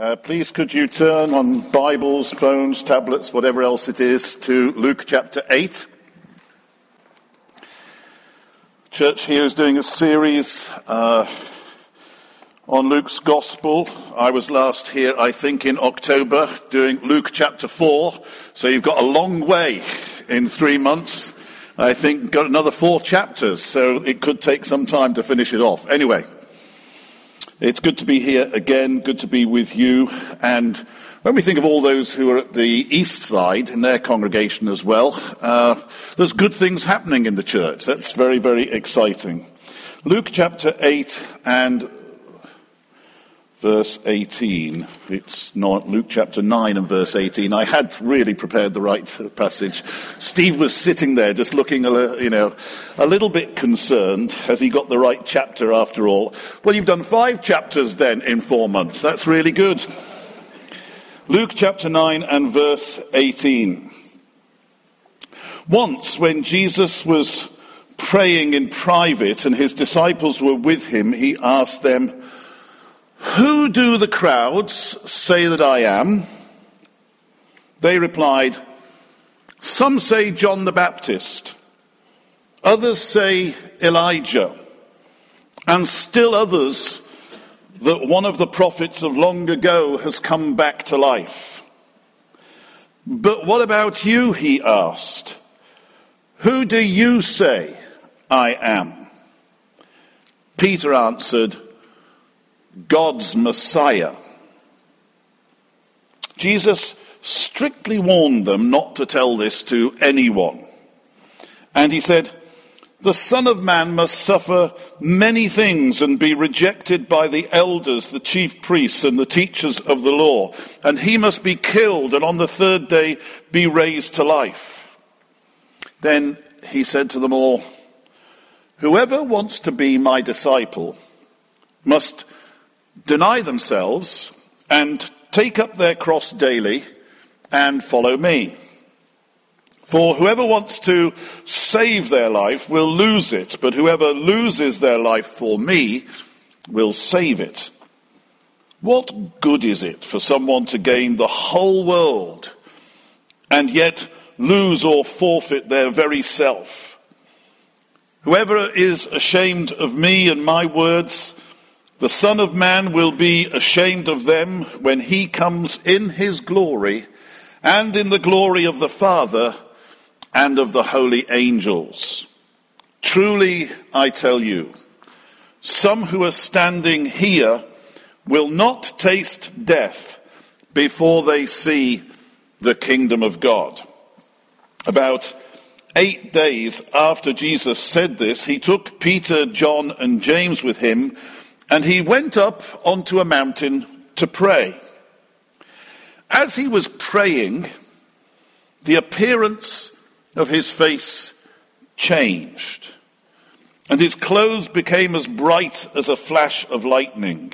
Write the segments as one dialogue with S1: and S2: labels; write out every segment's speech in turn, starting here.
S1: Uh, please, could you turn on Bibles, phones, tablets, whatever else it is, to Luke chapter 8? Church here is doing a series uh, on Luke's Gospel. I was last here, I think, in October, doing Luke chapter 4. So you've got a long way in three months. I think got another four chapters, so it could take some time to finish it off. Anyway. It's good to be here again, good to be with you. And when we think of all those who are at the east side in their congregation as well, uh, there's good things happening in the church. That's very, very exciting. Luke chapter 8 and verse 18. It's not Luke chapter 9 and verse 18. I had really prepared the right passage. Steve was sitting there just looking, a, you know, a little bit concerned. Has he got the right chapter after all? Well, you've done five chapters then in four months. That's really good. Luke chapter 9 and verse 18. Once when Jesus was praying in private and his disciples were with him, he asked them, who do the crowds say that I am? They replied, Some say John the Baptist, others say Elijah, and still others that one of the prophets of long ago has come back to life. But what about you? He asked. Who do you say I am? Peter answered, God's Messiah. Jesus strictly warned them not to tell this to anyone. And he said, The Son of Man must suffer many things and be rejected by the elders, the chief priests, and the teachers of the law. And he must be killed and on the third day be raised to life. Then he said to them all, Whoever wants to be my disciple must deny themselves and take up their cross daily and follow me. For whoever wants to save their life will lose it, but whoever loses their life for me will save it. What good is it for someone to gain the whole world and yet lose or forfeit their very self? Whoever is ashamed of me and my words, the Son of Man will be ashamed of them when he comes in his glory and in the glory of the Father and of the holy angels. Truly, I tell you, some who are standing here will not taste death before they see the kingdom of God. About eight days after Jesus said this, he took Peter, John, and James with him and he went up onto a mountain to pray. As he was praying, the appearance of his face changed, and his clothes became as bright as a flash of lightning.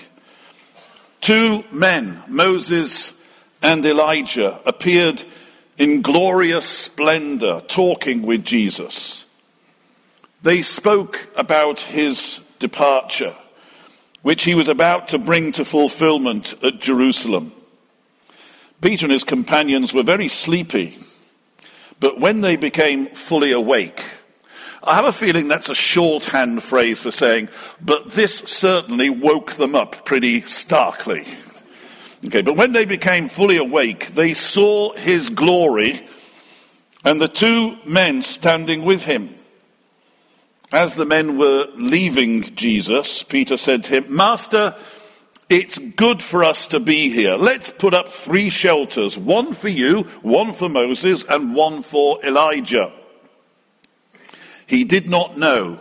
S1: Two men, Moses and Elijah, appeared in glorious splendor talking with Jesus. They spoke about his departure which he was about to bring to fulfillment at Jerusalem. Peter and his companions were very sleepy, but when they became fully awake, I have a feeling that's a shorthand phrase for saying, but this certainly woke them up pretty starkly. Okay, but when they became fully awake, they saw his glory and the two men standing with him. As the men were leaving Jesus, Peter said to him, Master, it's good for us to be here. Let's put up three shelters one for you, one for Moses, and one for Elijah. He did not know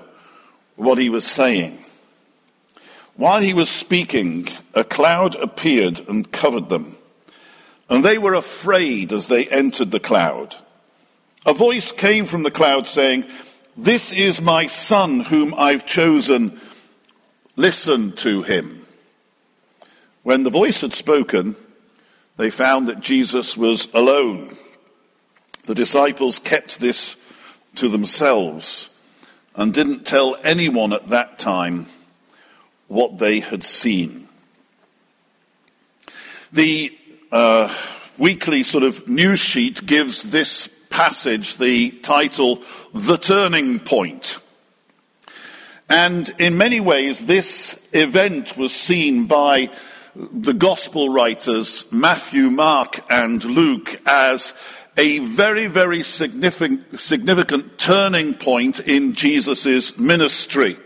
S1: what he was saying. While he was speaking, a cloud appeared and covered them, and they were afraid as they entered the cloud. A voice came from the cloud saying, this is my son whom I've chosen. Listen to him. When the voice had spoken, they found that Jesus was alone. The disciples kept this to themselves and didn't tell anyone at that time what they had seen. The uh, weekly sort of news sheet gives this passage the title, The Turning Point. And in many ways, this event was seen by the gospel writers, Matthew, Mark, and Luke, as a very, very significant, significant turning point in Jesus' ministry.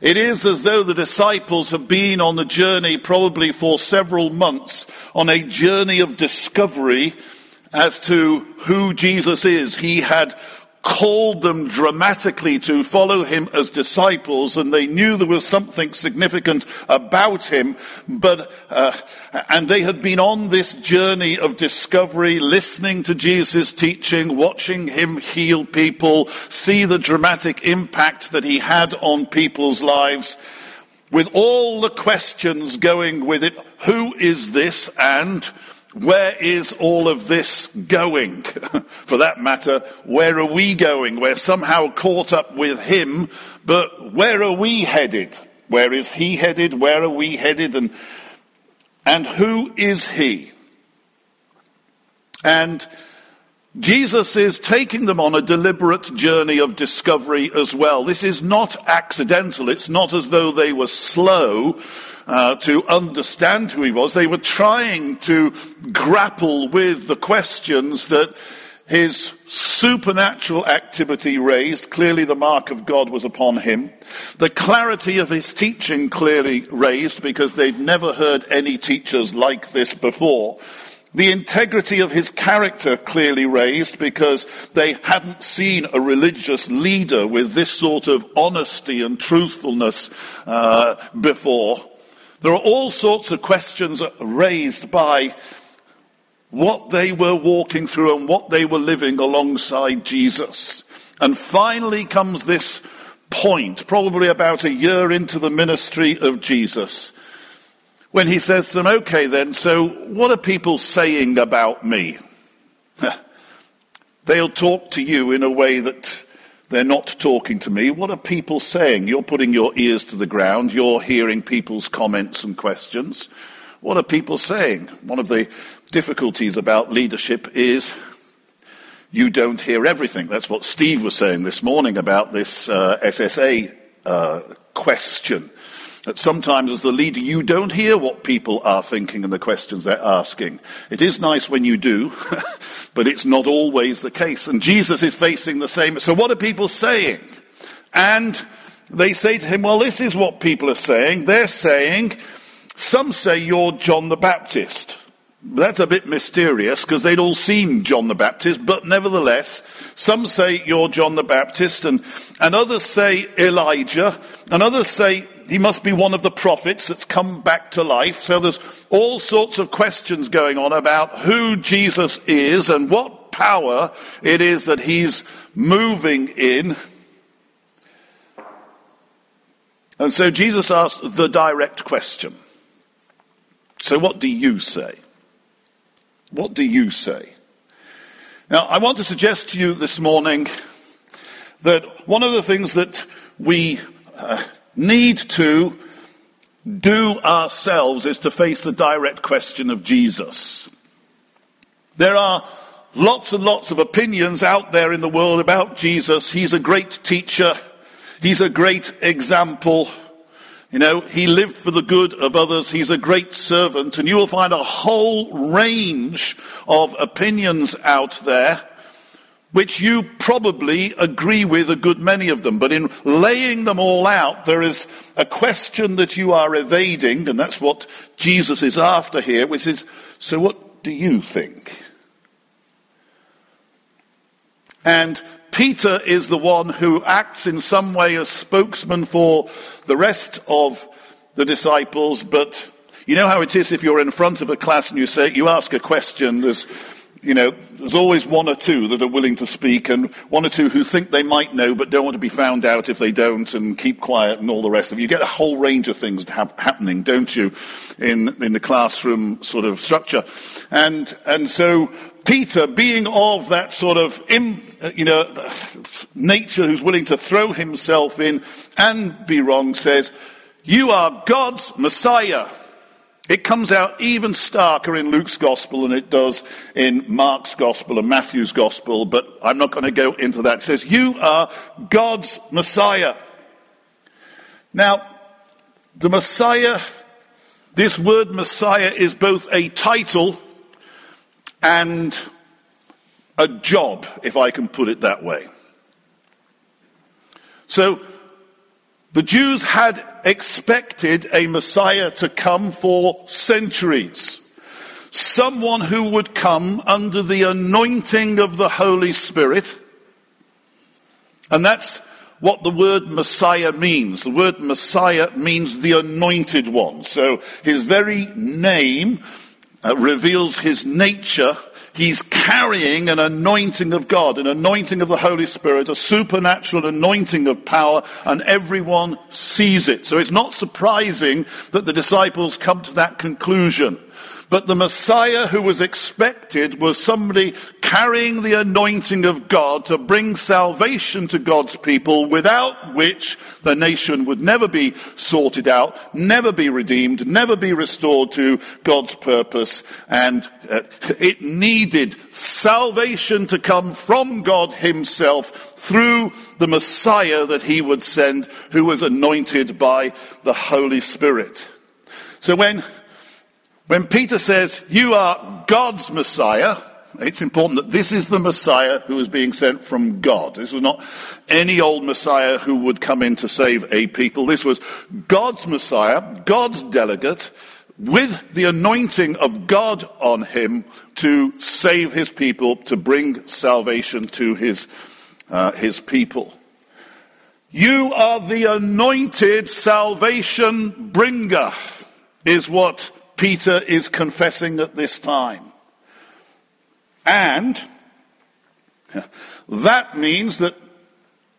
S1: It is as though the disciples have been on the journey probably for several months on a journey of discovery as to who Jesus is. He had called them dramatically to follow him as disciples, and they knew there was something significant about him, but, uh, and they had been on this journey of discovery, listening to Jesus' teaching, watching him heal people, see the dramatic impact that he had on people's lives, with all the questions going with it. Who is this? And where is all of this going? For that matter, where are we going? We're somehow caught up with him, but where are we headed? Where is he headed? Where are we headed? And, and who is he? And Jesus is taking them on a deliberate journey of discovery as well. This is not accidental. It's not as though they were slow uh, to understand who he was. They were trying to grapple with the questions that his supernatural activity raised. Clearly, the mark of God was upon him. The clarity of his teaching clearly raised because they'd never heard any teachers like this before. The integrity of his character clearly raised because they hadn't seen a religious leader with this sort of honesty and truthfulness uh, before. There are all sorts of questions raised by what they were walking through and what they were living alongside Jesus. And finally comes this point, probably about a year into the ministry of Jesus, when he says to them, Okay, then, so what are people saying about me? They'll talk to you in a way that they're not talking to me. What are people saying? You're putting your ears to the ground. You're hearing people's comments and questions. What are people saying? One of the difficulties about leadership is you don't hear everything. That's what Steve was saying this morning about this uh, SSA uh, question. That sometimes, as the leader, you don't hear what people are thinking and the questions they're asking. It is nice when you do, but it's not always the case. And Jesus is facing the same. So, what are people saying? And they say to him, Well, this is what people are saying. They're saying, Some say you're John the Baptist. That's a bit mysterious because they'd all seen John the Baptist, but nevertheless, some say you're John the Baptist, and, and others say Elijah, and others say he must be one of the prophets that's come back to life. So there's all sorts of questions going on about who Jesus is and what power it is that he's moving in. And so Jesus asked the direct question. So, what do you say? What do you say? Now, I want to suggest to you this morning that one of the things that we uh, need to do ourselves is to face the direct question of Jesus. There are lots and lots of opinions out there in the world about Jesus. He's a great teacher. He's a great example. You know, he lived for the good of others. He's a great servant. And you will find a whole range of opinions out there which you probably agree with a good many of them. But in laying them all out, there is a question that you are evading, and that's what Jesus is after here, which is so what do you think? And Peter is the one who acts in some way as spokesman for the rest of the disciples, but you know how it is if you're in front of a class and you say, you ask a question, there's you know, there's always one or two that are willing to speak, and one or two who think they might know but don't want to be found out if they don't, and keep quiet, and all the rest of it. You get a whole range of things happening, don't you, in in the classroom sort of structure, and and so Peter, being of that sort of, you know, nature who's willing to throw himself in and be wrong, says, "You are God's Messiah." It comes out even starker in Luke's gospel than it does in Mark's gospel and Matthew's gospel, but I'm not going to go into that. It says, You are God's Messiah. Now, the Messiah, this word Messiah is both a title and a job, if I can put it that way. So, the Jews had expected a Messiah to come for centuries. Someone who would come under the anointing of the Holy Spirit. And that's what the word Messiah means. The word Messiah means the anointed one. So his very name uh, reveals his nature He's carrying an anointing of God, an anointing of the Holy Spirit, a supernatural anointing of power, and everyone sees it. So it's not surprising that the disciples come to that conclusion. But the Messiah who was expected was somebody carrying the anointing of God to bring salvation to God's people, without which the nation would never be sorted out, never be redeemed, never be restored to God's purpose. And uh, it needed salvation to come from God Himself through the Messiah that He would send, who was anointed by the Holy Spirit. So when when Peter says, You are God's Messiah, it's important that this is the Messiah who is being sent from God. This was not any old Messiah who would come in to save a people. This was God's Messiah, God's delegate, with the anointing of God on him to save his people, to bring salvation to his, uh, his people. You are the anointed salvation bringer, is what Peter is confessing at this time. And that means that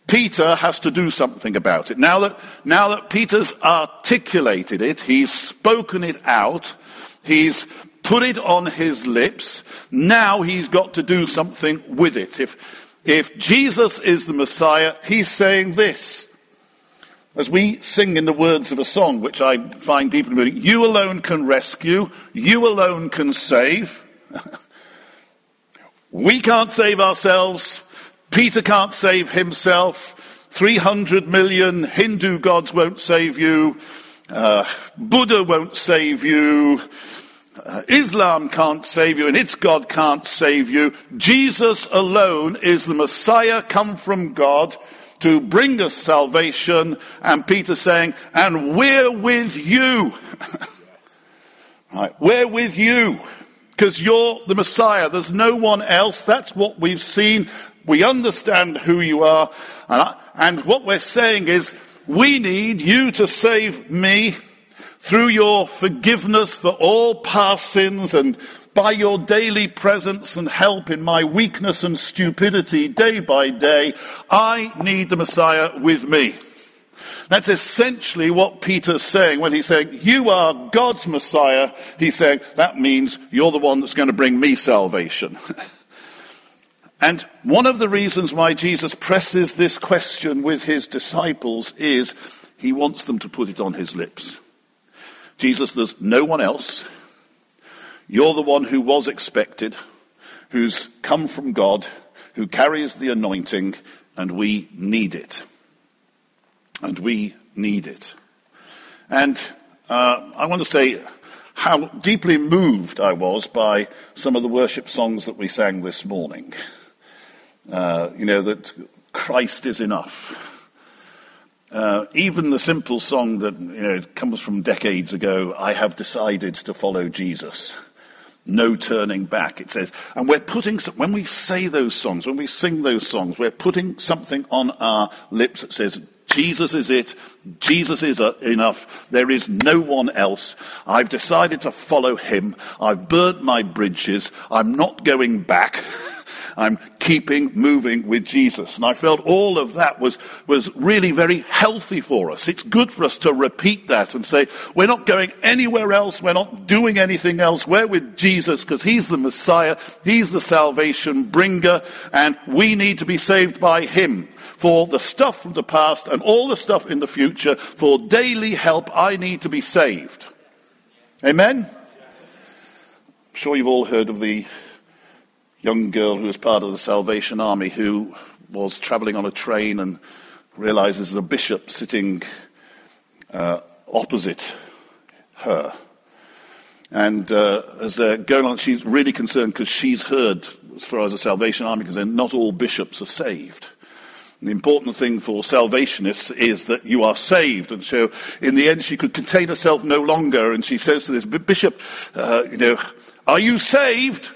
S1: Peter has to do something about it. Now that, now that Peter's articulated it, he's spoken it out, he's put it on his lips, now he's got to do something with it. If, if Jesus is the Messiah, he's saying this as we sing in the words of a song, which I find deeply moving, you alone can rescue, you alone can save. we can't save ourselves, Peter can't save himself, 300 million Hindu gods won't save you, uh, Buddha won't save you, uh, Islam can't save you, and its God can't save you. Jesus alone is the Messiah come from God to bring us salvation. And Peter saying, and we're with you. right, we're with you. Because you're the Messiah. There's no one else. That's what we've seen. We understand who you are. And, I, and what we're saying is, we need you to save me through your forgiveness for all past sins and by your daily presence and help in my weakness and stupidity day by day, I need the Messiah with me. That's essentially what Peter's saying when he's saying, You are God's Messiah. He's saying, That means you're the one that's going to bring me salvation. and one of the reasons why Jesus presses this question with his disciples is he wants them to put it on his lips. Jesus, there's no one else you're the one who was expected, who's come from God, who carries the anointing, and we need it. And we need it. And uh, I want to say how deeply moved I was by some of the worship songs that we sang this morning. Uh, you know, that Christ is enough. Uh, even the simple song that you know comes from decades ago, I have decided to follow Jesus no turning back, it says. And we're putting, when we say those songs, when we sing those songs, we're putting something on our lips that says, Jesus is it. Jesus is uh, enough. There is no one else. I've decided to follow him. I've burnt my bridges. I'm not going back. I'm keeping moving with Jesus. And I felt all of that was, was really very healthy for us. It's good for us to repeat that and say, we're not going anywhere else. We're not doing anything else. We're with Jesus because he's the Messiah. He's the salvation bringer and we need to be saved by him for the stuff from the past and all the stuff in the future. For daily help, I need to be saved. Amen? I'm sure you've all heard of the young girl who was part of the Salvation Army who was traveling on a train and realizes a bishop sitting uh, opposite her. And uh, as they're going on, she's really concerned because she's heard, as far as the Salvation Army concerned, not all bishops are saved. And the important thing for salvationists is that you are saved. And so, in the end, she could contain herself no longer, and she says to this bishop, uh, "You know, are you saved?"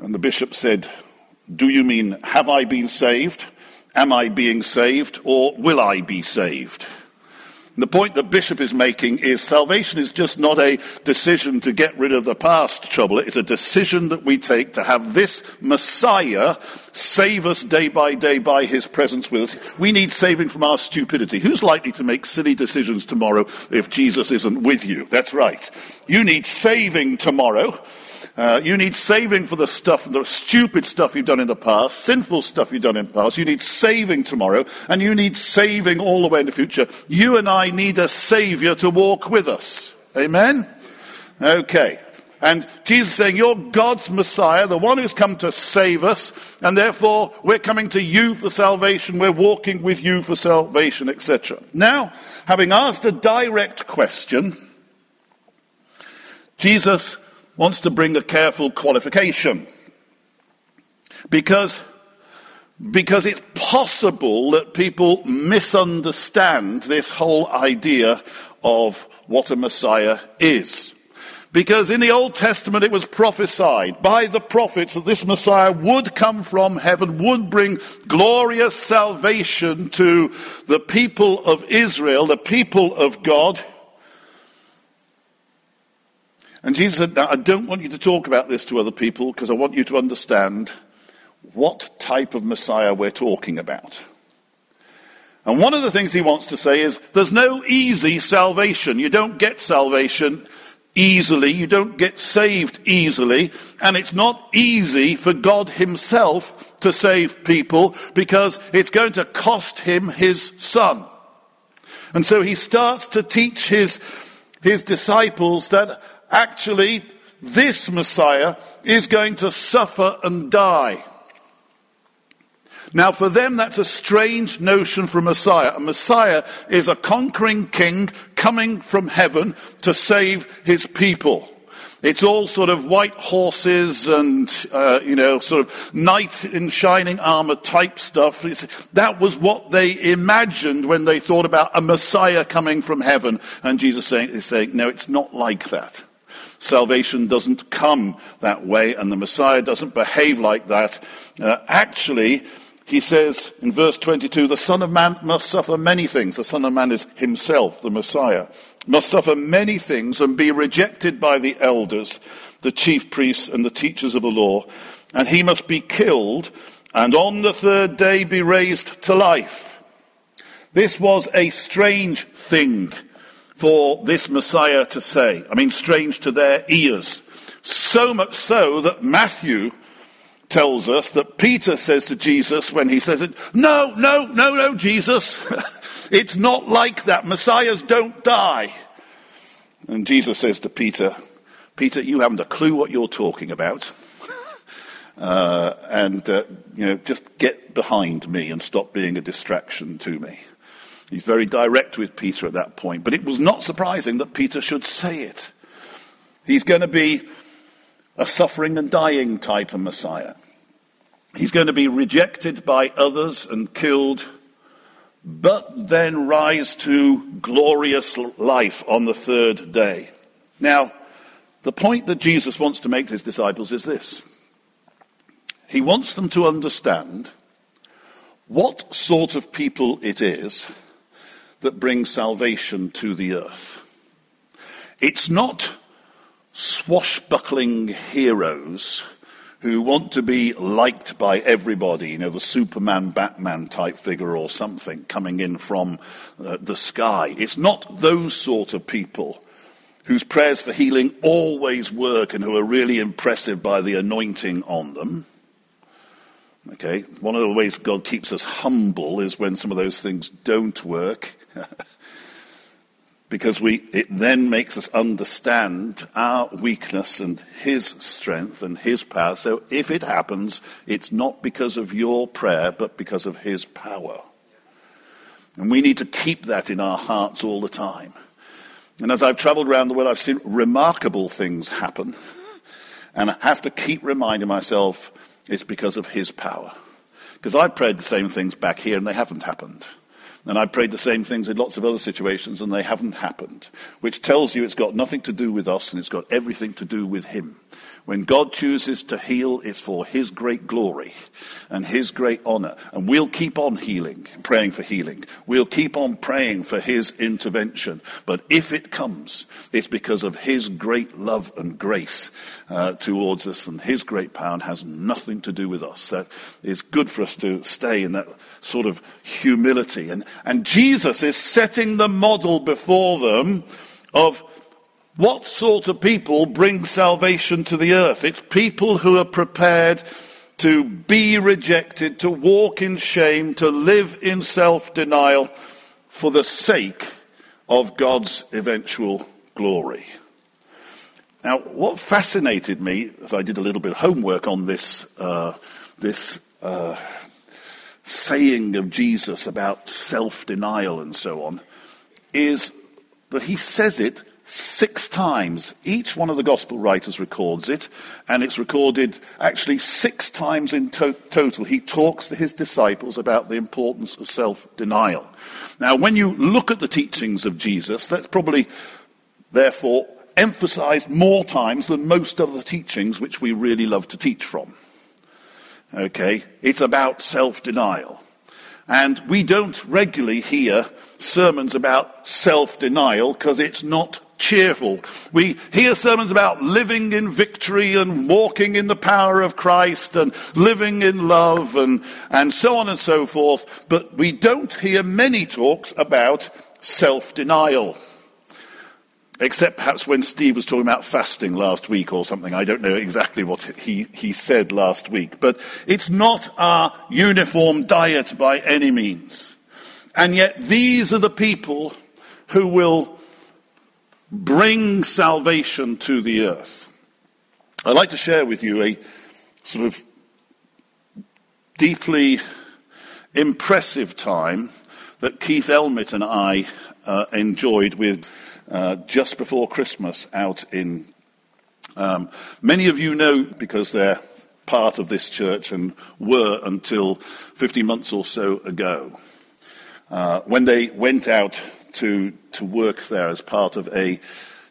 S1: And the bishop said, "Do you mean have I been saved? Am I being saved, or will I be saved?" The point that Bishop is making is salvation is just not a decision to get rid of the past trouble. It's a decision that we take to have this Messiah save us day by day by his presence with us. We need saving from our stupidity. Who's likely to make silly decisions tomorrow if Jesus isn't with you? That's right. You need saving tomorrow. Uh, you need saving for the stuff, the stupid stuff you've done in the past, sinful stuff you've done in the past. You need saving tomorrow, and you need saving all the way in the future. You and I need a Savior to walk with us. Amen? Okay. And Jesus saying, You're God's Messiah, the one who's come to save us, and therefore we're coming to you for salvation, we're walking with you for salvation, etc. Now, having asked a direct question, Jesus wants to bring a careful qualification. Because, because it's possible that people misunderstand this whole idea of what a Messiah is. Because in the Old Testament it was prophesied by the prophets that this Messiah would come from heaven, would bring glorious salvation to the people of Israel, the people of God. And Jesus said, Now, I don't want you to talk about this to other people because I want you to understand what type of Messiah we're talking about. And one of the things he wants to say is there's no easy salvation. You don't get salvation easily. You don't get saved easily. And it's not easy for God himself to save people because it's going to cost him his son. And so he starts to teach his, his disciples that actually, this Messiah is going to suffer and die. Now, for them, that's a strange notion for Messiah. A Messiah is a conquering king coming from heaven to save his people. It's all sort of white horses and, uh, you know, sort of knight in shining armor type stuff. It's, that was what they imagined when they thought about a Messiah coming from heaven. And Jesus saying, is saying, no, it's not like that. Salvation doesn't come that way, and the Messiah doesn't behave like that. Uh, actually, he says in verse 22 the Son of Man must suffer many things. The Son of Man is himself, the Messiah, must suffer many things and be rejected by the elders, the chief priests, and the teachers of the law. And he must be killed, and on the third day be raised to life. This was a strange thing for this Messiah to say. I mean, strange to their ears. So much so that Matthew tells us that Peter says to Jesus when he says it, No, no, no, no, Jesus. it's not like that. Messiahs don't die. And Jesus says to Peter, Peter, you haven't a clue what you're talking about. uh, and, uh, you know, just get behind me and stop being a distraction to me. He's very direct with Peter at that point. But it was not surprising that Peter should say it. He's going to be a suffering and dying type of Messiah. He's going to be rejected by others and killed, but then rise to glorious life on the third day. Now, the point that Jesus wants to make to his disciples is this He wants them to understand what sort of people it is that brings salvation to the earth. It's not swashbuckling heroes who want to be liked by everybody, you know, the Superman, Batman type figure or something coming in from uh, the sky. It's not those sort of people whose prayers for healing always work and who are really impressive by the anointing on them. Okay, one of the ways God keeps us humble is when some of those things don't work. because we, it then makes us understand our weakness and His strength and His power. So if it happens, it's not because of your prayer, but because of His power. And we need to keep that in our hearts all the time. And as I've traveled around the world, I've seen remarkable things happen. And I have to keep reminding myself it's because of His power. Because I prayed the same things back here and they haven't happened. And I prayed the same things in lots of other situations and they haven't happened, which tells you it's got nothing to do with us and it's got everything to do with Him. When God chooses to heal, it's for His great glory and His great honor. And we'll keep on healing, praying for healing. We'll keep on praying for His intervention. But if it comes, it's because of His great love and grace uh, towards us and His great power and has nothing to do with us. That is good for us to stay in that sort of humility. And, and Jesus is setting the model before them of what sort of people bring salvation to the earth? It's people who are prepared to be rejected, to walk in shame, to live in self denial for the sake of God's eventual glory. Now, what fascinated me, as I did a little bit of homework on this, uh, this uh, saying of Jesus about self denial and so on, is that he says it six times. Each one of the gospel writers records it, and it's recorded actually six times in to- total. He talks to his disciples about the importance of self denial. Now, when you look at the teachings of Jesus, that's probably, therefore, emphasized more times than most of the teachings which we really love to teach from. Okay? It's about self denial. And we don't regularly hear sermons about self denial because it's not cheerful. We hear sermons about living in victory and walking in the power of Christ and living in love and, and so on and so forth, but we don't hear many talks about self denial. Except perhaps when Steve was talking about fasting last week or something. I don't know exactly what he, he said last week. But it's not our uniform diet by any means. And yet these are the people who will bring salvation to the earth. I'd like to share with you a sort of deeply impressive time that Keith Elmit and I uh, enjoyed with uh, just before Christmas out in. Um, many of you know because they're part of this church and were until 50 months or so ago. Uh, when they went out to, to work there as part of a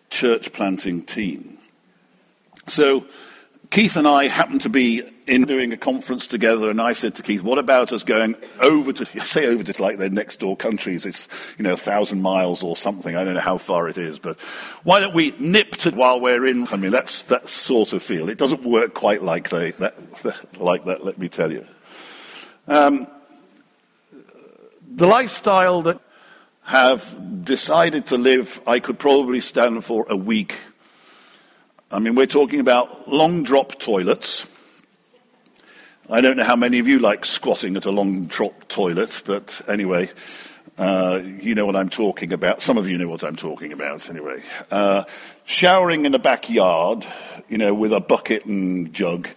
S1: church planting team. So Keith and I happened to be in doing a conference together, and I said to Keith, "What about us going over to say over to like their next door countries? It's you know a thousand miles or something. I don't know how far it is, but why don't we nip to while we're in? I mean, that's that sort of feel. It doesn't work quite like they, that, like that. Let me tell you. Um, the lifestyle that have decided to live, I could probably stand for a week. I mean, we're talking about long drop toilets. I don't know how many of you like squatting at a long drop toilet, but anyway, uh, you know what I'm talking about. Some of you know what I'm talking about, anyway. Uh, showering in the backyard, you know, with a bucket and jug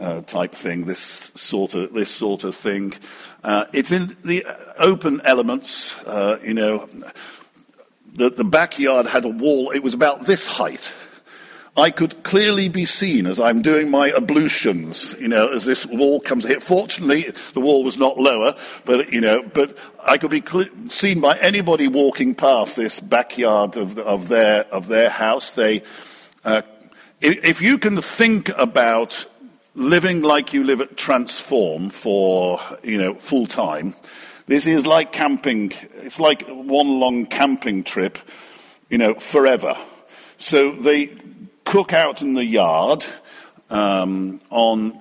S1: uh, type thing, this sort of, this sort of thing. Uh, it's in the open elements, uh, you know. The, the backyard had a wall, it was about this height. I could clearly be seen as I'm doing my ablutions, you know, as this wall comes here. Fortunately, the wall was not lower, but, you know, but I could be cl- seen by anybody walking past this backyard of, of, their, of their house. They, uh, if, if you can think about living like you live at Transform for, you know, full time. This is like camping. It's like one long camping trip, you know, forever. So they cook out in the yard um, on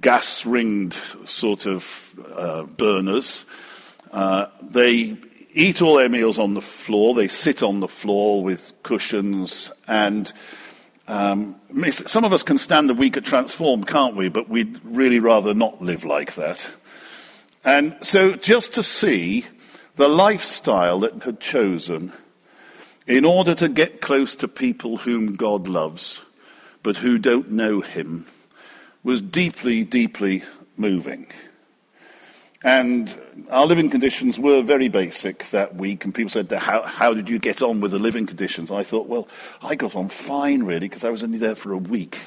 S1: gas ringed sort of uh, burners. Uh, they eat all their meals on the floor. They sit on the floor with cushions and um, some of us can stand a week at Transform, can't we? But we'd really rather not live like that. And so just to see the lifestyle that had chosen, in order to get close to people whom God loves, but who don't know him, was deeply, deeply moving. And our living conditions were very basic that week, and people said, how, how did you get on with the living conditions? I thought, well, I got on fine, really, because I was only there for a week.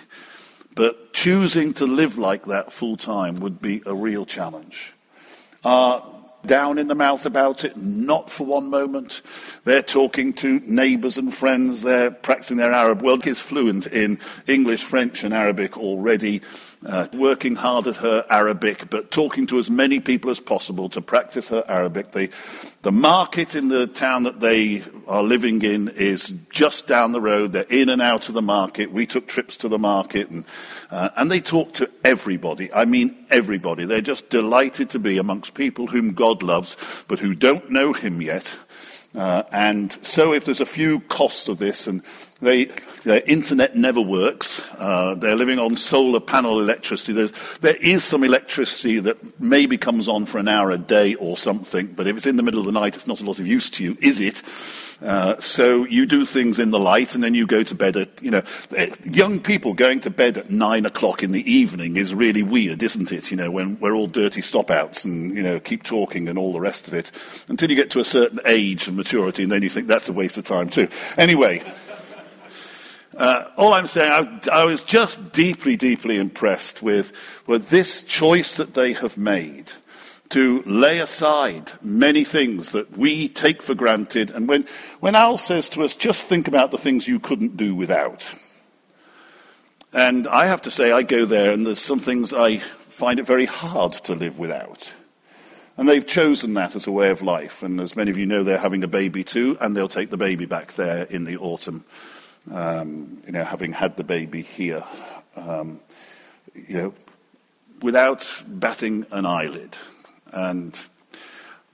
S1: But choosing to live like that full time would be a real challenge. Uh, down in the mouth about it, not for one moment. They're talking to neighbors and friends. They're practicing their Arab. Well, is fluent in English, French, and Arabic already uh, working hard at her Arabic, but talking to as many people as possible to practice her Arabic. The, the market in the town that they are living in is just down the road. They're in and out of the market. We took trips to the market, and, uh, and they talk to everybody. I mean, everybody. They're just delighted to be amongst people whom God loves, but who don't know Him yet. Uh, and so, if there's a few costs of this, and they, their internet never works. Uh, they're living on solar panel electricity. There's, there is some electricity that maybe comes on for an hour a day or something, but if it's in the middle of the night, it's not a lot of use to you, is it? Uh, so you do things in the light and then you go to bed at, you know, eh, young people going to bed at nine o'clock in the evening is really weird, isn't it? You know, when we're all dirty stopouts and, you know, keep talking and all the rest of it until you get to a certain age and maturity and then you think that's a waste of time too. Anyway. Uh, all I'm saying, I, I, was just deeply, deeply impressed with, with this choice that they have made to lay aside many things that we take for granted. And when, when Al says to us, just think about the things you couldn't do without. And I have to say, I go there, and there's some things I find it very hard to live without. And they've chosen that as a way of life. And as many of you know, they're having a baby too, and they'll take the baby back there in the autumn um, you know, having had the baby here, um, you know, without batting an eyelid. And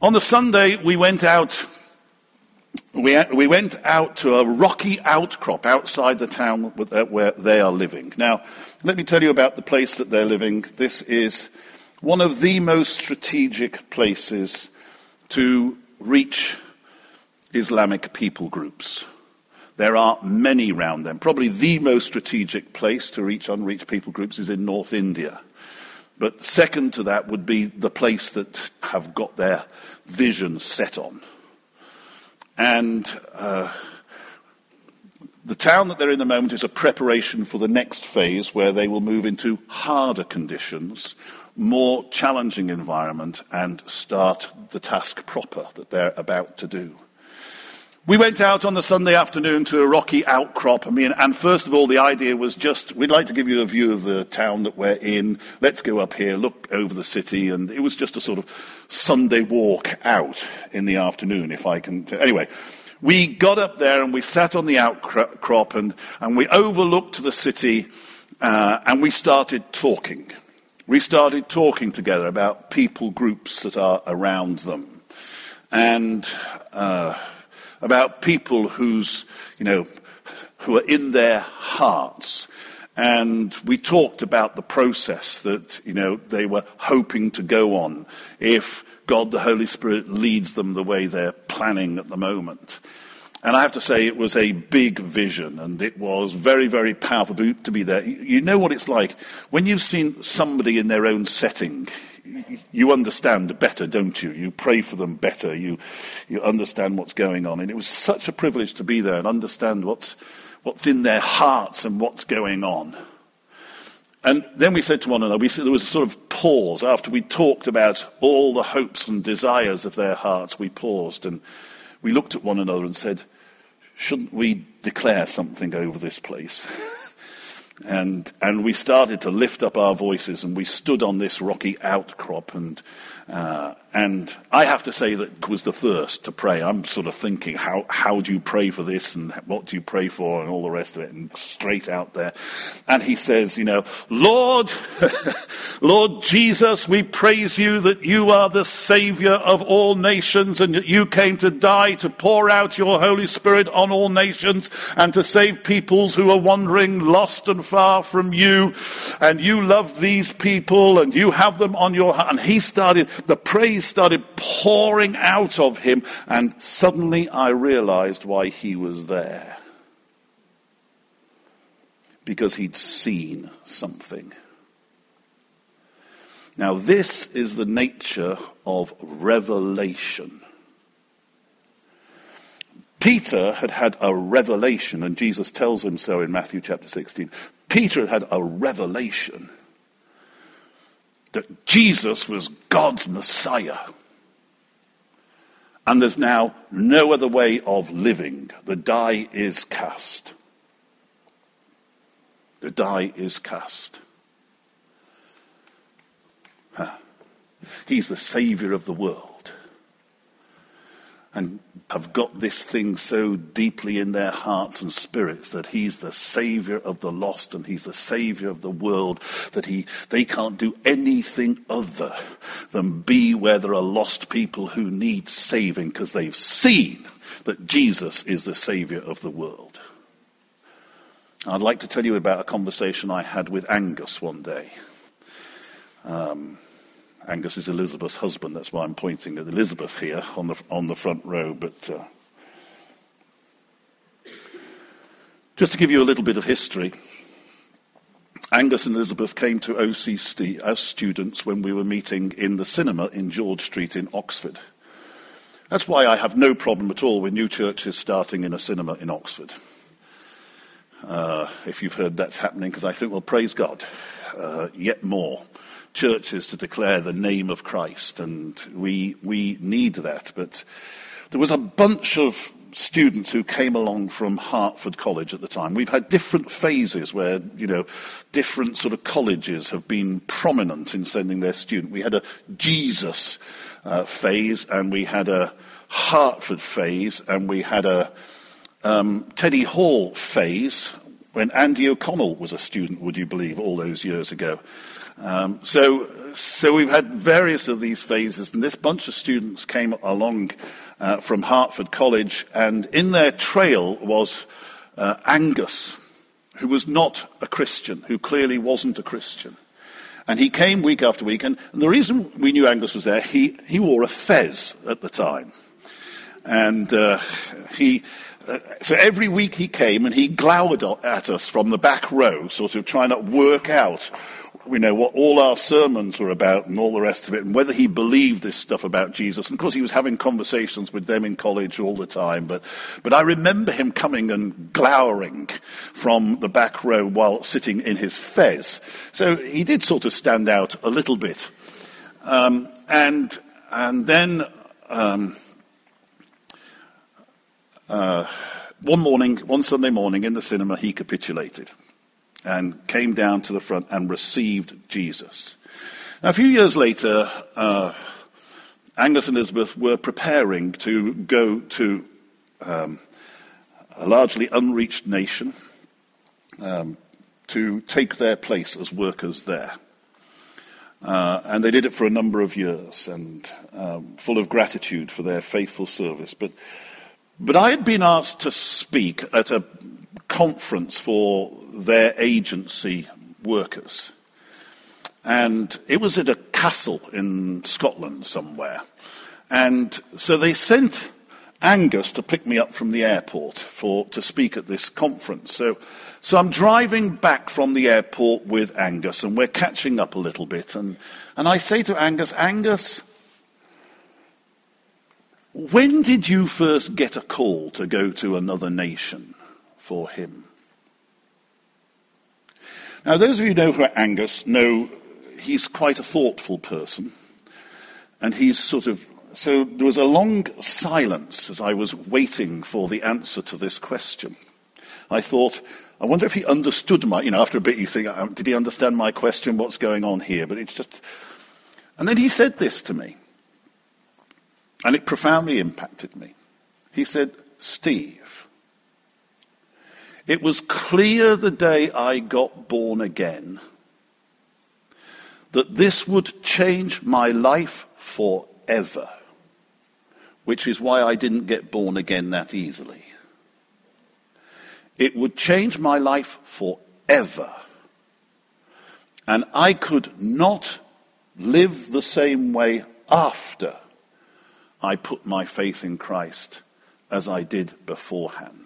S1: on the Sunday, we went out. We, we went out to a rocky outcrop outside the town where they are living. Now, let me tell you about the place that they're living. This is one of the most strategic places to reach Islamic people groups. There are many round them. Probably the most strategic place to reach unreached people groups is in North India. But second to that would be the place that have got their vision set on. And uh, the town that they're in at the moment is a preparation for the next phase where they will move into harder conditions, more challenging environment, and start the task proper that they're about to do. We went out on the Sunday afternoon to a rocky outcrop. I mean, and first of all, the idea was just, we'd like to give you a view of the town that we're in. Let's go up here, look over the city. And it was just a sort of Sunday walk out in the afternoon, if I can. T- anyway, we got up there and we sat on the outcrop and, and we overlooked the city uh, and we started talking. We started talking together about people groups that are around them. And, uh, about people who's, you know, who are in their hearts. And we talked about the process that, you know, they were hoping to go on if God the Holy Spirit leads them the way they're planning at the moment. And I have to say, it was a big vision, and it was very, very powerful to be there. You know what it's like when you've seen somebody in their own setting you understand better, don't you? You pray for them better. You, you understand what's going on. And it was such a privilege to be there and understand what's, what's in their hearts and what's going on. And then we said to one another, we said there was a sort of pause after we talked about all the hopes and desires of their hearts. We paused and we looked at one another and said, shouldn't we declare something over this place? And, and we started to lift up our voices and we stood on this rocky outcrop and, uh, and I have to say that was the first to pray. I'm sort of thinking, how, how do you pray for this and what do you pray for and all the rest of it and straight out there. And he says, you know, Lord, Lord Jesus, we praise you that you are the savior of all nations and that you came to die to pour out your Holy Spirit on all nations and to save peoples who are wandering lost and far from you. And you love these people and you have them on your heart. And he started the praise started pouring out of him, and suddenly I realized why he was there. Because he'd seen something. Now, this is the nature of revelation. Peter had had a revelation, and Jesus tells him so in Matthew chapter 16. Peter had had a revelation that Jesus was God's Messiah. And there's now no other way of living. The die is cast. The die is cast. Huh. He's the Savior of the world and have got this thing so deeply in their hearts and spirits that he's the savior of the lost and he's the savior of the world that he they can't do anything other than be where there are lost people who need saving because they've seen that Jesus is the savior of the world. I'd like to tell you about a conversation I had with Angus one day. Um, Angus is Elizabeth's husband. That's why I'm pointing at Elizabeth here on the, on the front row. But uh, just to give you a little bit of history, Angus and Elizabeth came to OCC as students when we were meeting in the cinema in George Street in Oxford. That's why I have no problem at all with new churches starting in a cinema in Oxford. Uh, if you've heard that's happening, because I think, well, praise God, uh, yet more churches to declare the name of Christ, and we, we need that. But there was a bunch of students who came along from Hertford College at the time. We've had different phases where, you know, different sort of colleges have been prominent in sending their students. We had a Jesus uh, phase, and we had a Hertford phase, and we had a um, Teddy Hall phase when Andy O'Connell was a student, would you believe, all those years ago. Um, so, so we've had various of these phases, and this bunch of students came along uh, from Hertford College, and in their trail was uh, Angus, who was not a Christian, who clearly wasn't a Christian. And he came week after week, and, and the reason we knew Angus was there, he, he wore a fez at the time. And uh, he, uh, so every week he came and he glowered at us from the back row, sort of trying to work out we know what all our sermons were about and all the rest of it, and whether he believed this stuff about Jesus. And of course, he was having conversations with them in college all the time. But, but I remember him coming and glowering from the back row while sitting in his fez. So he did sort of stand out a little bit. Um, and, and then um, uh, one morning, one Sunday morning in the cinema, he capitulated and came down to the front and received Jesus. Now, a few years later, uh, Angus and Elizabeth were preparing to go to um, a largely unreached nation um, to take their place as workers there. Uh, and they did it for a number of years and um, full of gratitude for their faithful service. But, but I had been asked to speak at a conference for their agency workers. And it was at a castle in Scotland somewhere. And so they sent Angus to pick me up from the airport for, to speak at this conference. So, so I'm driving back from the airport with Angus, and we're catching up a little bit. And, and I say to Angus, Angus, when did you first get a call to go to another nation for him? Now, those of you who know who Angus know he's quite a thoughtful person. And he's sort of. So there was a long silence as I was waiting for the answer to this question. I thought, I wonder if he understood my. You know, after a bit you think, um, did he understand my question? What's going on here? But it's just. And then he said this to me. And it profoundly impacted me. He said, Steve, it was clear the day I got born again that this would change my life forever, which is why I didn't get born again that easily. It would change my life forever. And I could not live the same way after I put my faith in Christ as I did beforehand.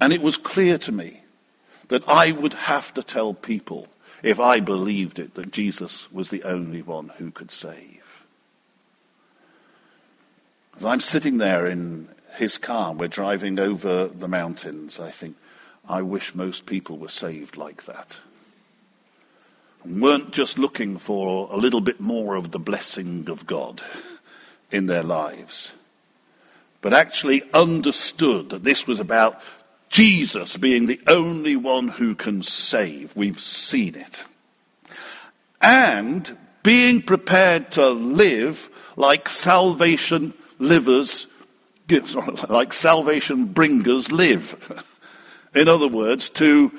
S1: And it was clear to me that I would have to tell people, if I believed it, that Jesus was the only one who could save. As I'm sitting there in his car, we're driving over the mountains, I think, I wish most people were saved like that. And weren't just looking for a little bit more of the blessing of God in their lives, but actually understood that this was about Jesus being the only one who can save. We've seen it. And being prepared to live like salvation livers, like salvation bringers live. In other words, to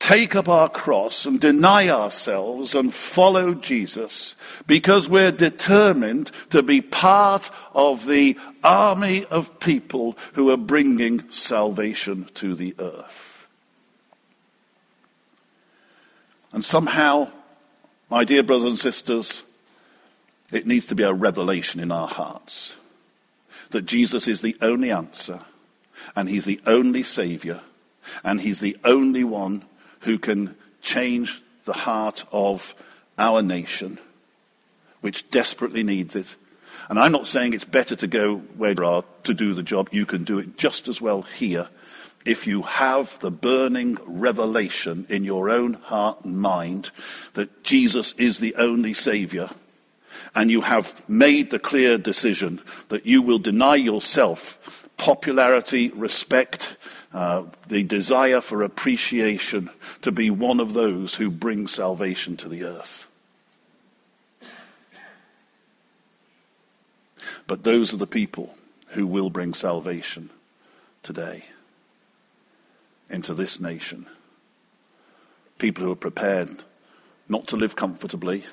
S1: take up our cross and deny ourselves and follow Jesus because we're determined to be part of the army of people who are bringing salvation to the earth. And somehow, my dear brothers and sisters, it needs to be a revelation in our hearts that Jesus is the only answer and he's the only savior and he's the only one who can change the heart of our nation, which desperately needs it. And I'm not saying it's better to go where you are to do the job. You can do it just as well here if you have the burning revelation in your own heart and mind that Jesus is the only Saviour, and you have made the clear decision that you will deny yourself popularity, respect, uh, the desire for appreciation to be one of those who bring salvation to the earth. But those are the people who will bring salvation today into this nation. People who are prepared not to live comfortably,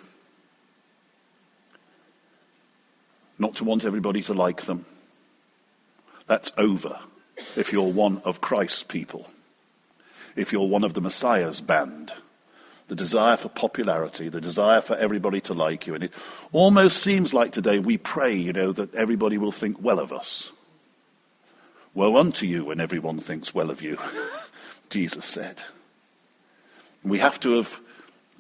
S1: not to want everybody to like them. That's over if you're one of Christ's people, if you're one of the Messiah's band, the desire for popularity, the desire for everybody to like you. And it almost seems like today we pray, you know, that everybody will think well of us. Woe unto you when everyone thinks well of you, Jesus said. We have to have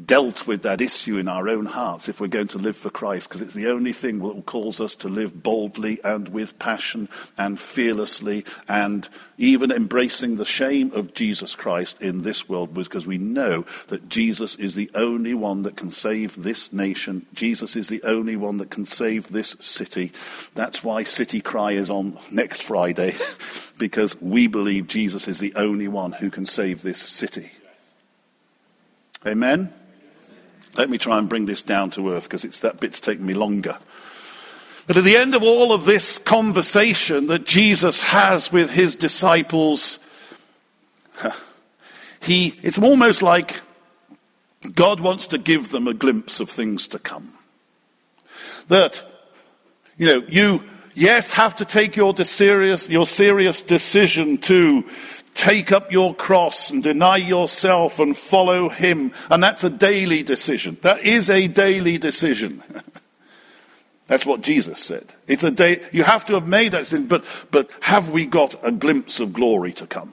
S1: dealt with that issue in our own hearts if we're going to live for Christ, because it's the only thing that will cause us to live boldly and with passion and fearlessly and even embracing the shame of Jesus Christ in this world, because we know that Jesus is the only one that can save this nation. Jesus is the only one that can save this city. That's why City Cry is on next Friday, because we believe Jesus is the only one who can save this city. Amen? Let me try and bring this down to earth because it's that bit's taking me longer. But at the end of all of this conversation that Jesus has with his disciples, he, it's almost like God wants to give them a glimpse of things to come. That, you know, you, yes, have to take your serious, your serious decision to take up your cross and deny yourself and follow him. And that's a daily decision. That is a daily decision. that's what Jesus said. It's a day, you have to have made that but, but have we got a glimpse of glory to come?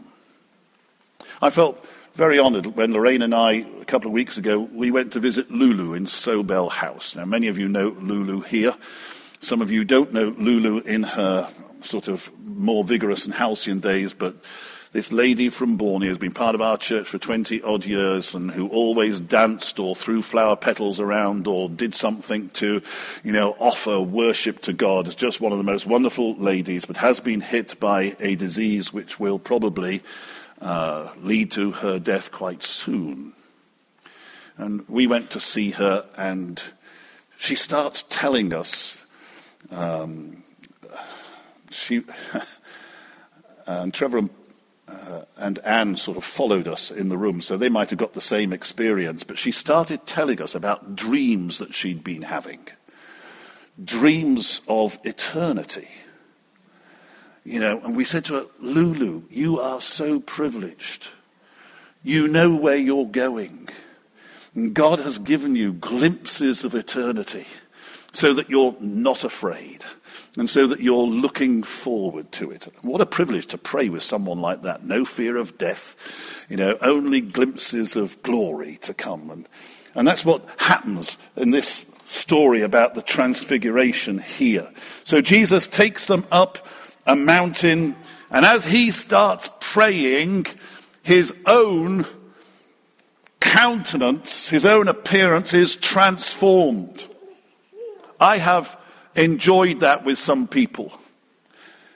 S1: I felt very honored when Lorraine and I, a couple of weeks ago, we went to visit Lulu in Sobell House. Now, many of you know Lulu here. Some of you don't know Lulu in her sort of more vigorous and halcyon days, but this lady from Borneo has been part of our church for 20 odd years and who always danced or threw flower petals around or did something to, you know, offer worship to God. Is just one of the most wonderful ladies, but has been hit by a disease which will probably uh, lead to her death quite soon. And we went to see her, and she starts telling us. Um, she and Trevor and and Anne sort of followed us in the room, so they might have got the same experience. But she started telling us about dreams that she'd been having dreams of eternity. You know, and we said to her, Lulu, you are so privileged. You know where you're going. And God has given you glimpses of eternity. so that you're not afraid and so that you're looking forward to it. What a privilege to pray with someone like that. No fear of death, you know, only glimpses of glory to come. And, and that's what happens in this story about the transfiguration here. So Jesus takes them up a mountain, and as he starts praying, his own countenance, his own appearance is transformed. I have enjoyed that with some people.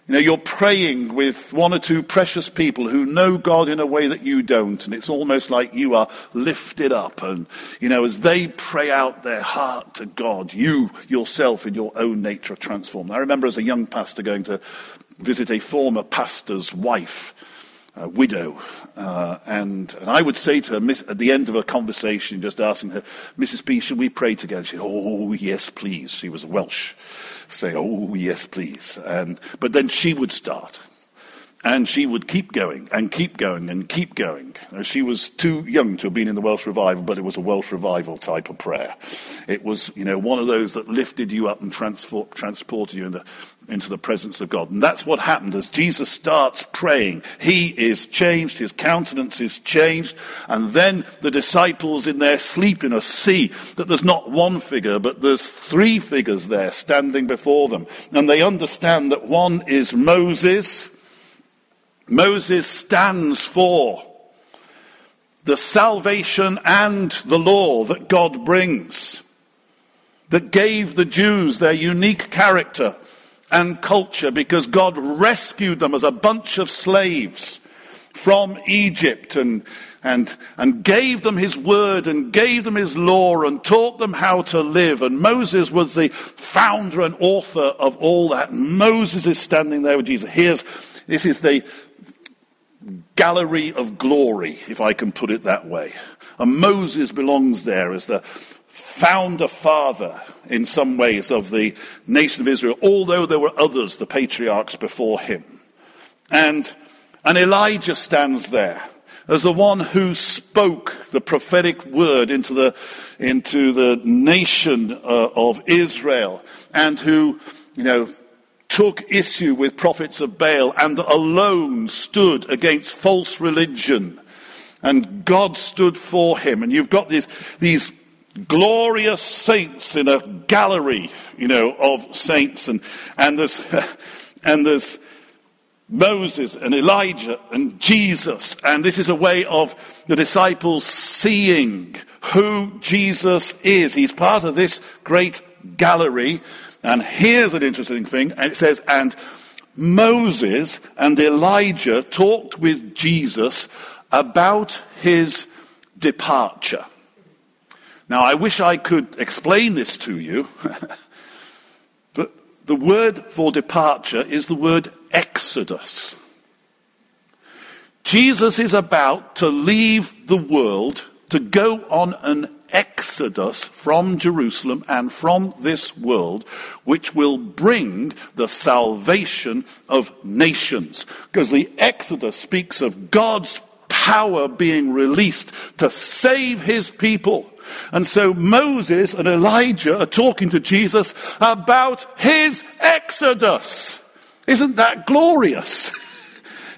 S1: You know, you're praying with one or two precious people who know God in a way that you don't, and it's almost like you are lifted up. And, you know, as they pray out their heart to God, you yourself in your own nature are transformed. I remember as a young pastor going to visit a former pastor's wife a widow. Uh, and, and, I would say to her miss, at the end of a conversation, just asking her, Mrs. P, should we pray together? She said, Oh, yes, please. She was Welsh. Say, Oh, yes, please. And, but then she would start. And she would keep going and keep going and keep going. She was too young to have been in the Welsh revival, but it was a Welsh revival type of prayer. It was, you know, one of those that lifted you up and transported you in the, into the presence of God. And that's what happened as Jesus starts praying. He is changed, his countenance is changed, and then the disciples in their sleepiness see that there's not one figure, but there's three figures there standing before them. And they understand that one is Moses, Moses stands for the salvation and the law that God brings, that gave the Jews their unique character and culture because God rescued them as a bunch of slaves from Egypt and, and, and gave them his word and gave them his law and taught them how to live. And Moses was the founder and author of all that. Moses is standing there with Jesus. Here's, this is the, gallery of glory, if I can put it that way. And Moses belongs there as the founder father, in some ways, of the nation of Israel, although there were others, the patriarchs before him. And, and Elijah stands there as the one who spoke the prophetic word into the, into the nation uh, of Israel and who, you know, took issue with prophets of Baal and alone stood against false religion. And God stood for him. And you've got these, these glorious saints in a gallery, you know, of saints. And, and there's, and there's Moses and Elijah and Jesus. And this is a way of the disciples seeing who Jesus is. He's part of this great gallery. And here's an interesting thing. And it says, and Moses and Elijah talked with Jesus about his departure. Now, I wish I could explain this to you, but the word for departure is the word exodus. Jesus is about to leave the world to go on an exodus from Jerusalem and from this world, which will bring the salvation of nations. Because the exodus speaks of God's power being released to save his people. And so Moses and Elijah are talking to Jesus about his exodus. Isn't that glorious?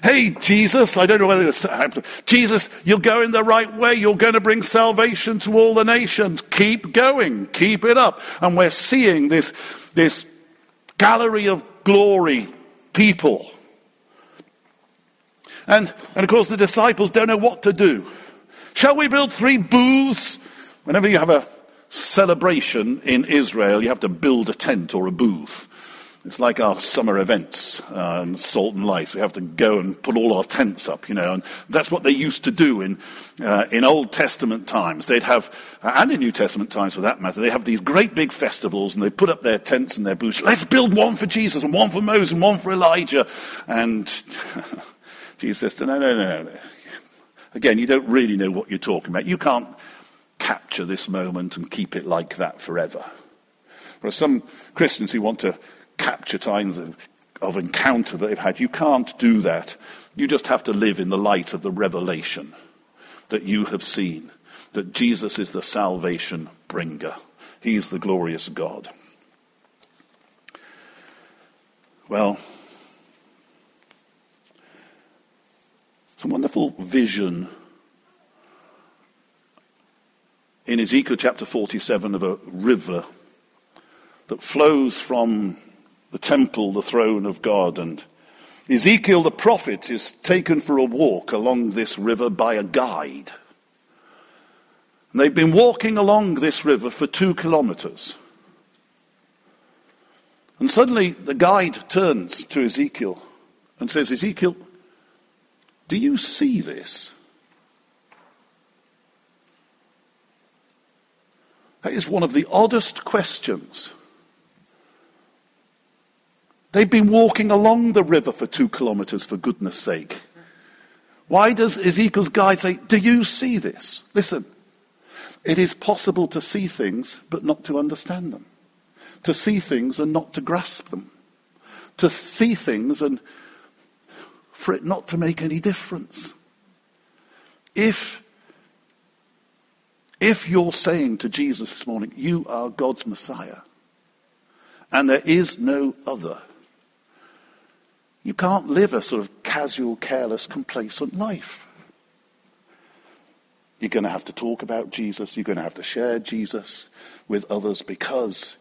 S1: Hey, Jesus, I don't know whether this happens. Jesus, you're going the right way. You're going to bring salvation to all the nations. Keep going. Keep it up. And we're seeing this, this gallery of glory people. And, and of course, the disciples don't know what to do. Shall we build three booths? Whenever you have a celebration in Israel, you have to build a tent or a booth. It's like our summer events and Salt and Light. We have to go and put all our tents up, you know, and that's what they used to do in, uh, in Old Testament times. They'd have, and in New Testament times for that matter, they have these great big festivals and they put up their tents and their booths. Let's build one for Jesus and one for Moses and one for Elijah. And Jesus says, no, no, no, no. Again, you don't really know what you're talking about. You can't capture this moment and keep it like that forever. There are some Christians who want to capture times of, of encounter that they've had. You can't do that. You just have to live in the light of the revelation that you have seen, that Jesus is the salvation bringer. He is the glorious God. Well, it's a wonderful vision in Ezekiel chapter 47 of a river that flows from the temple, the throne of God. And Ezekiel the prophet is taken for a walk along this river by a guide. And they've been walking along this river for two kilometers. And suddenly the guide turns to Ezekiel and says, Ezekiel, do you see this? That is one of the oddest questions. They've been walking along the river for two kilometers, for goodness sake. Why does Ezekiel's guide say, Do you see this? Listen, it is possible to see things but not to understand them, to see things and not to grasp them, to see things and for it not to make any difference. If if you're saying to Jesus this morning, You are God's Messiah, and there is no other, you can't live a sort of casual, careless, complacent life. You're going to have to talk about Jesus. You're going to have to share Jesus with others because,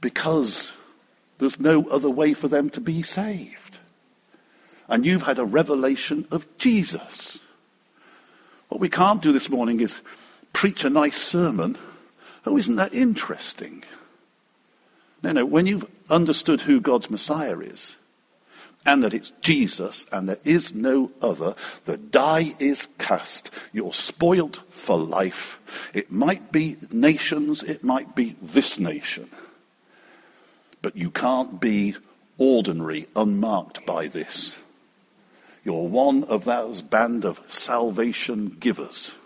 S1: because there's no other way for them to be saved. And you've had a revelation of Jesus. What we can't do this morning is preach a nice sermon. Oh, isn't that interesting? No, no, when you've understood who God's Messiah is, and that it's Jesus and there is no other. The die is cast. You're spoilt for life. It might be nations, it might be this nation. But you can't be ordinary, unmarked by this. You're one of those band of salvation givers.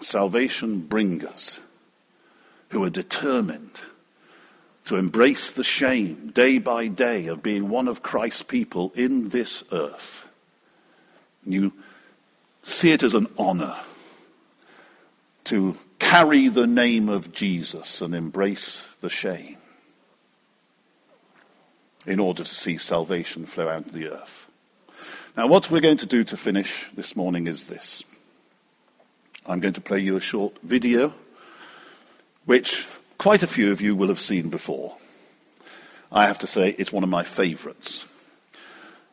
S1: Salvation bringers who are determined to embrace the shame day by day of being one of Christ's people in this earth. You see it as an honor to carry the name of Jesus and embrace the shame in order to see salvation flow out of the earth. Now, what we're going to do to finish this morning is this. I'm going to play you a short video, which quite a few of you will have seen before. I have to say, it's one of my favourites.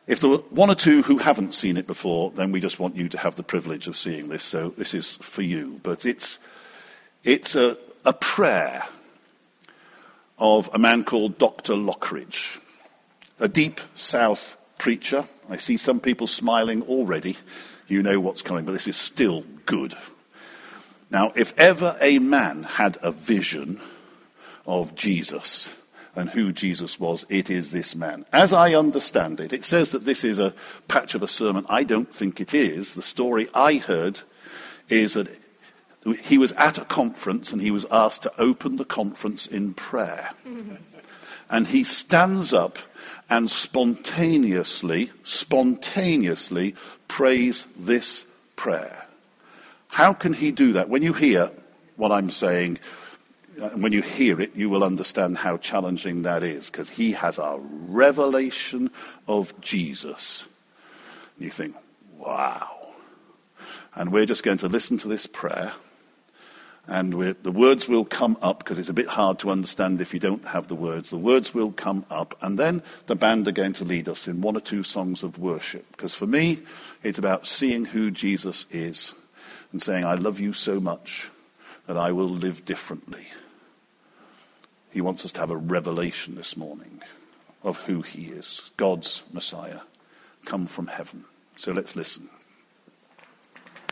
S1: If there were one or two who haven't seen it before, then we just want you to have the privilege of seeing this, so this is for you. But it's, it's a, a prayer of a man called Dr. Lockridge, a deep south preacher. I see some people smiling already. You know what's coming, but this is still good. Now, if ever a man had a vision of Jesus and who Jesus was, it is this man. As I understand it, it says that this is a patch of a sermon. I don't think it is. The story I heard is that he was at a conference and he was asked to open the conference in prayer. and he stands up and spontaneously, spontaneously prays this prayer. How can he do that? When you hear what I'm saying, and when you hear it, you will understand how challenging that is, because he has a revelation of Jesus. And you think, wow. And we're just going to listen to this prayer. And the words will come up because it's a bit hard to understand if you don't have the words. The words will come up, and then the band are going to lead us in one or two songs of worship. Because for me, it's about seeing who Jesus is and saying, I love you so much that I will live differently. He wants us to have a revelation this morning of who he is God's Messiah, come from heaven. So let's listen.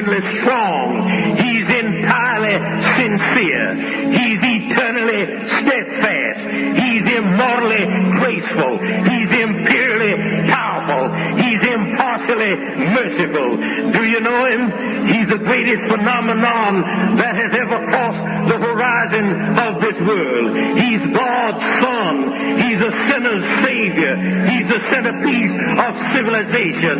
S2: genuinely strong. He's entirely sincere. He's eternally steadfast. He's immortally graceful. He's imperially powerful. He's only merciful. Do you know him? He's the greatest phenomenon that has ever crossed the horizon of this world. He's God's Son. He's a sinner's Savior. He's the centerpiece of civilization.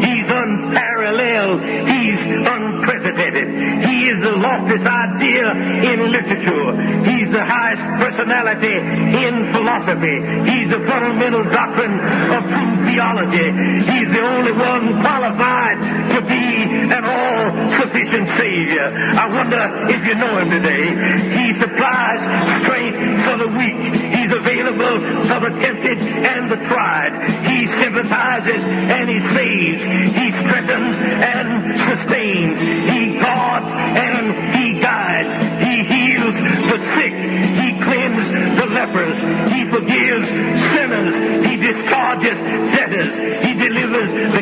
S2: He's unparalleled. He's unprecedented. He is the loftiest idea in literature. He's the highest personality in philosophy. He's the fundamental doctrine of true theology. He's the only one qualified to be an all-sufficient Savior. I wonder if you know him today. He supplies strength for the weak. He's available for the tempted and the tried. He sympathizes and he saves. He strengthens and sustains. He guards and he guides. He heals the sick. He cleanses the lepers. He forgives sinners. He discharges debtors. He delivers the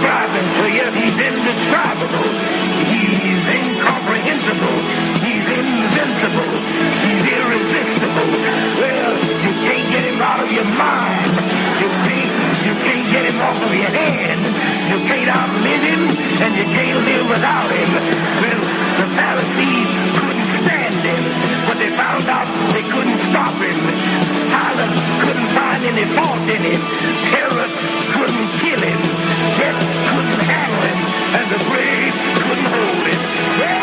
S2: Could to. He's indescribable. He's incomprehensible. He's invincible. He's irresistible. Well, you can't get him out of your mind. You can't, you can't get him off of your hand. You can't outlive him, and you can't live without him. Well, the Pharisees stand him, but they found out they couldn't stop him. Pilate couldn't find any fault in him. Herod couldn't kill him. Death couldn't handle him. And the grave couldn't hold him.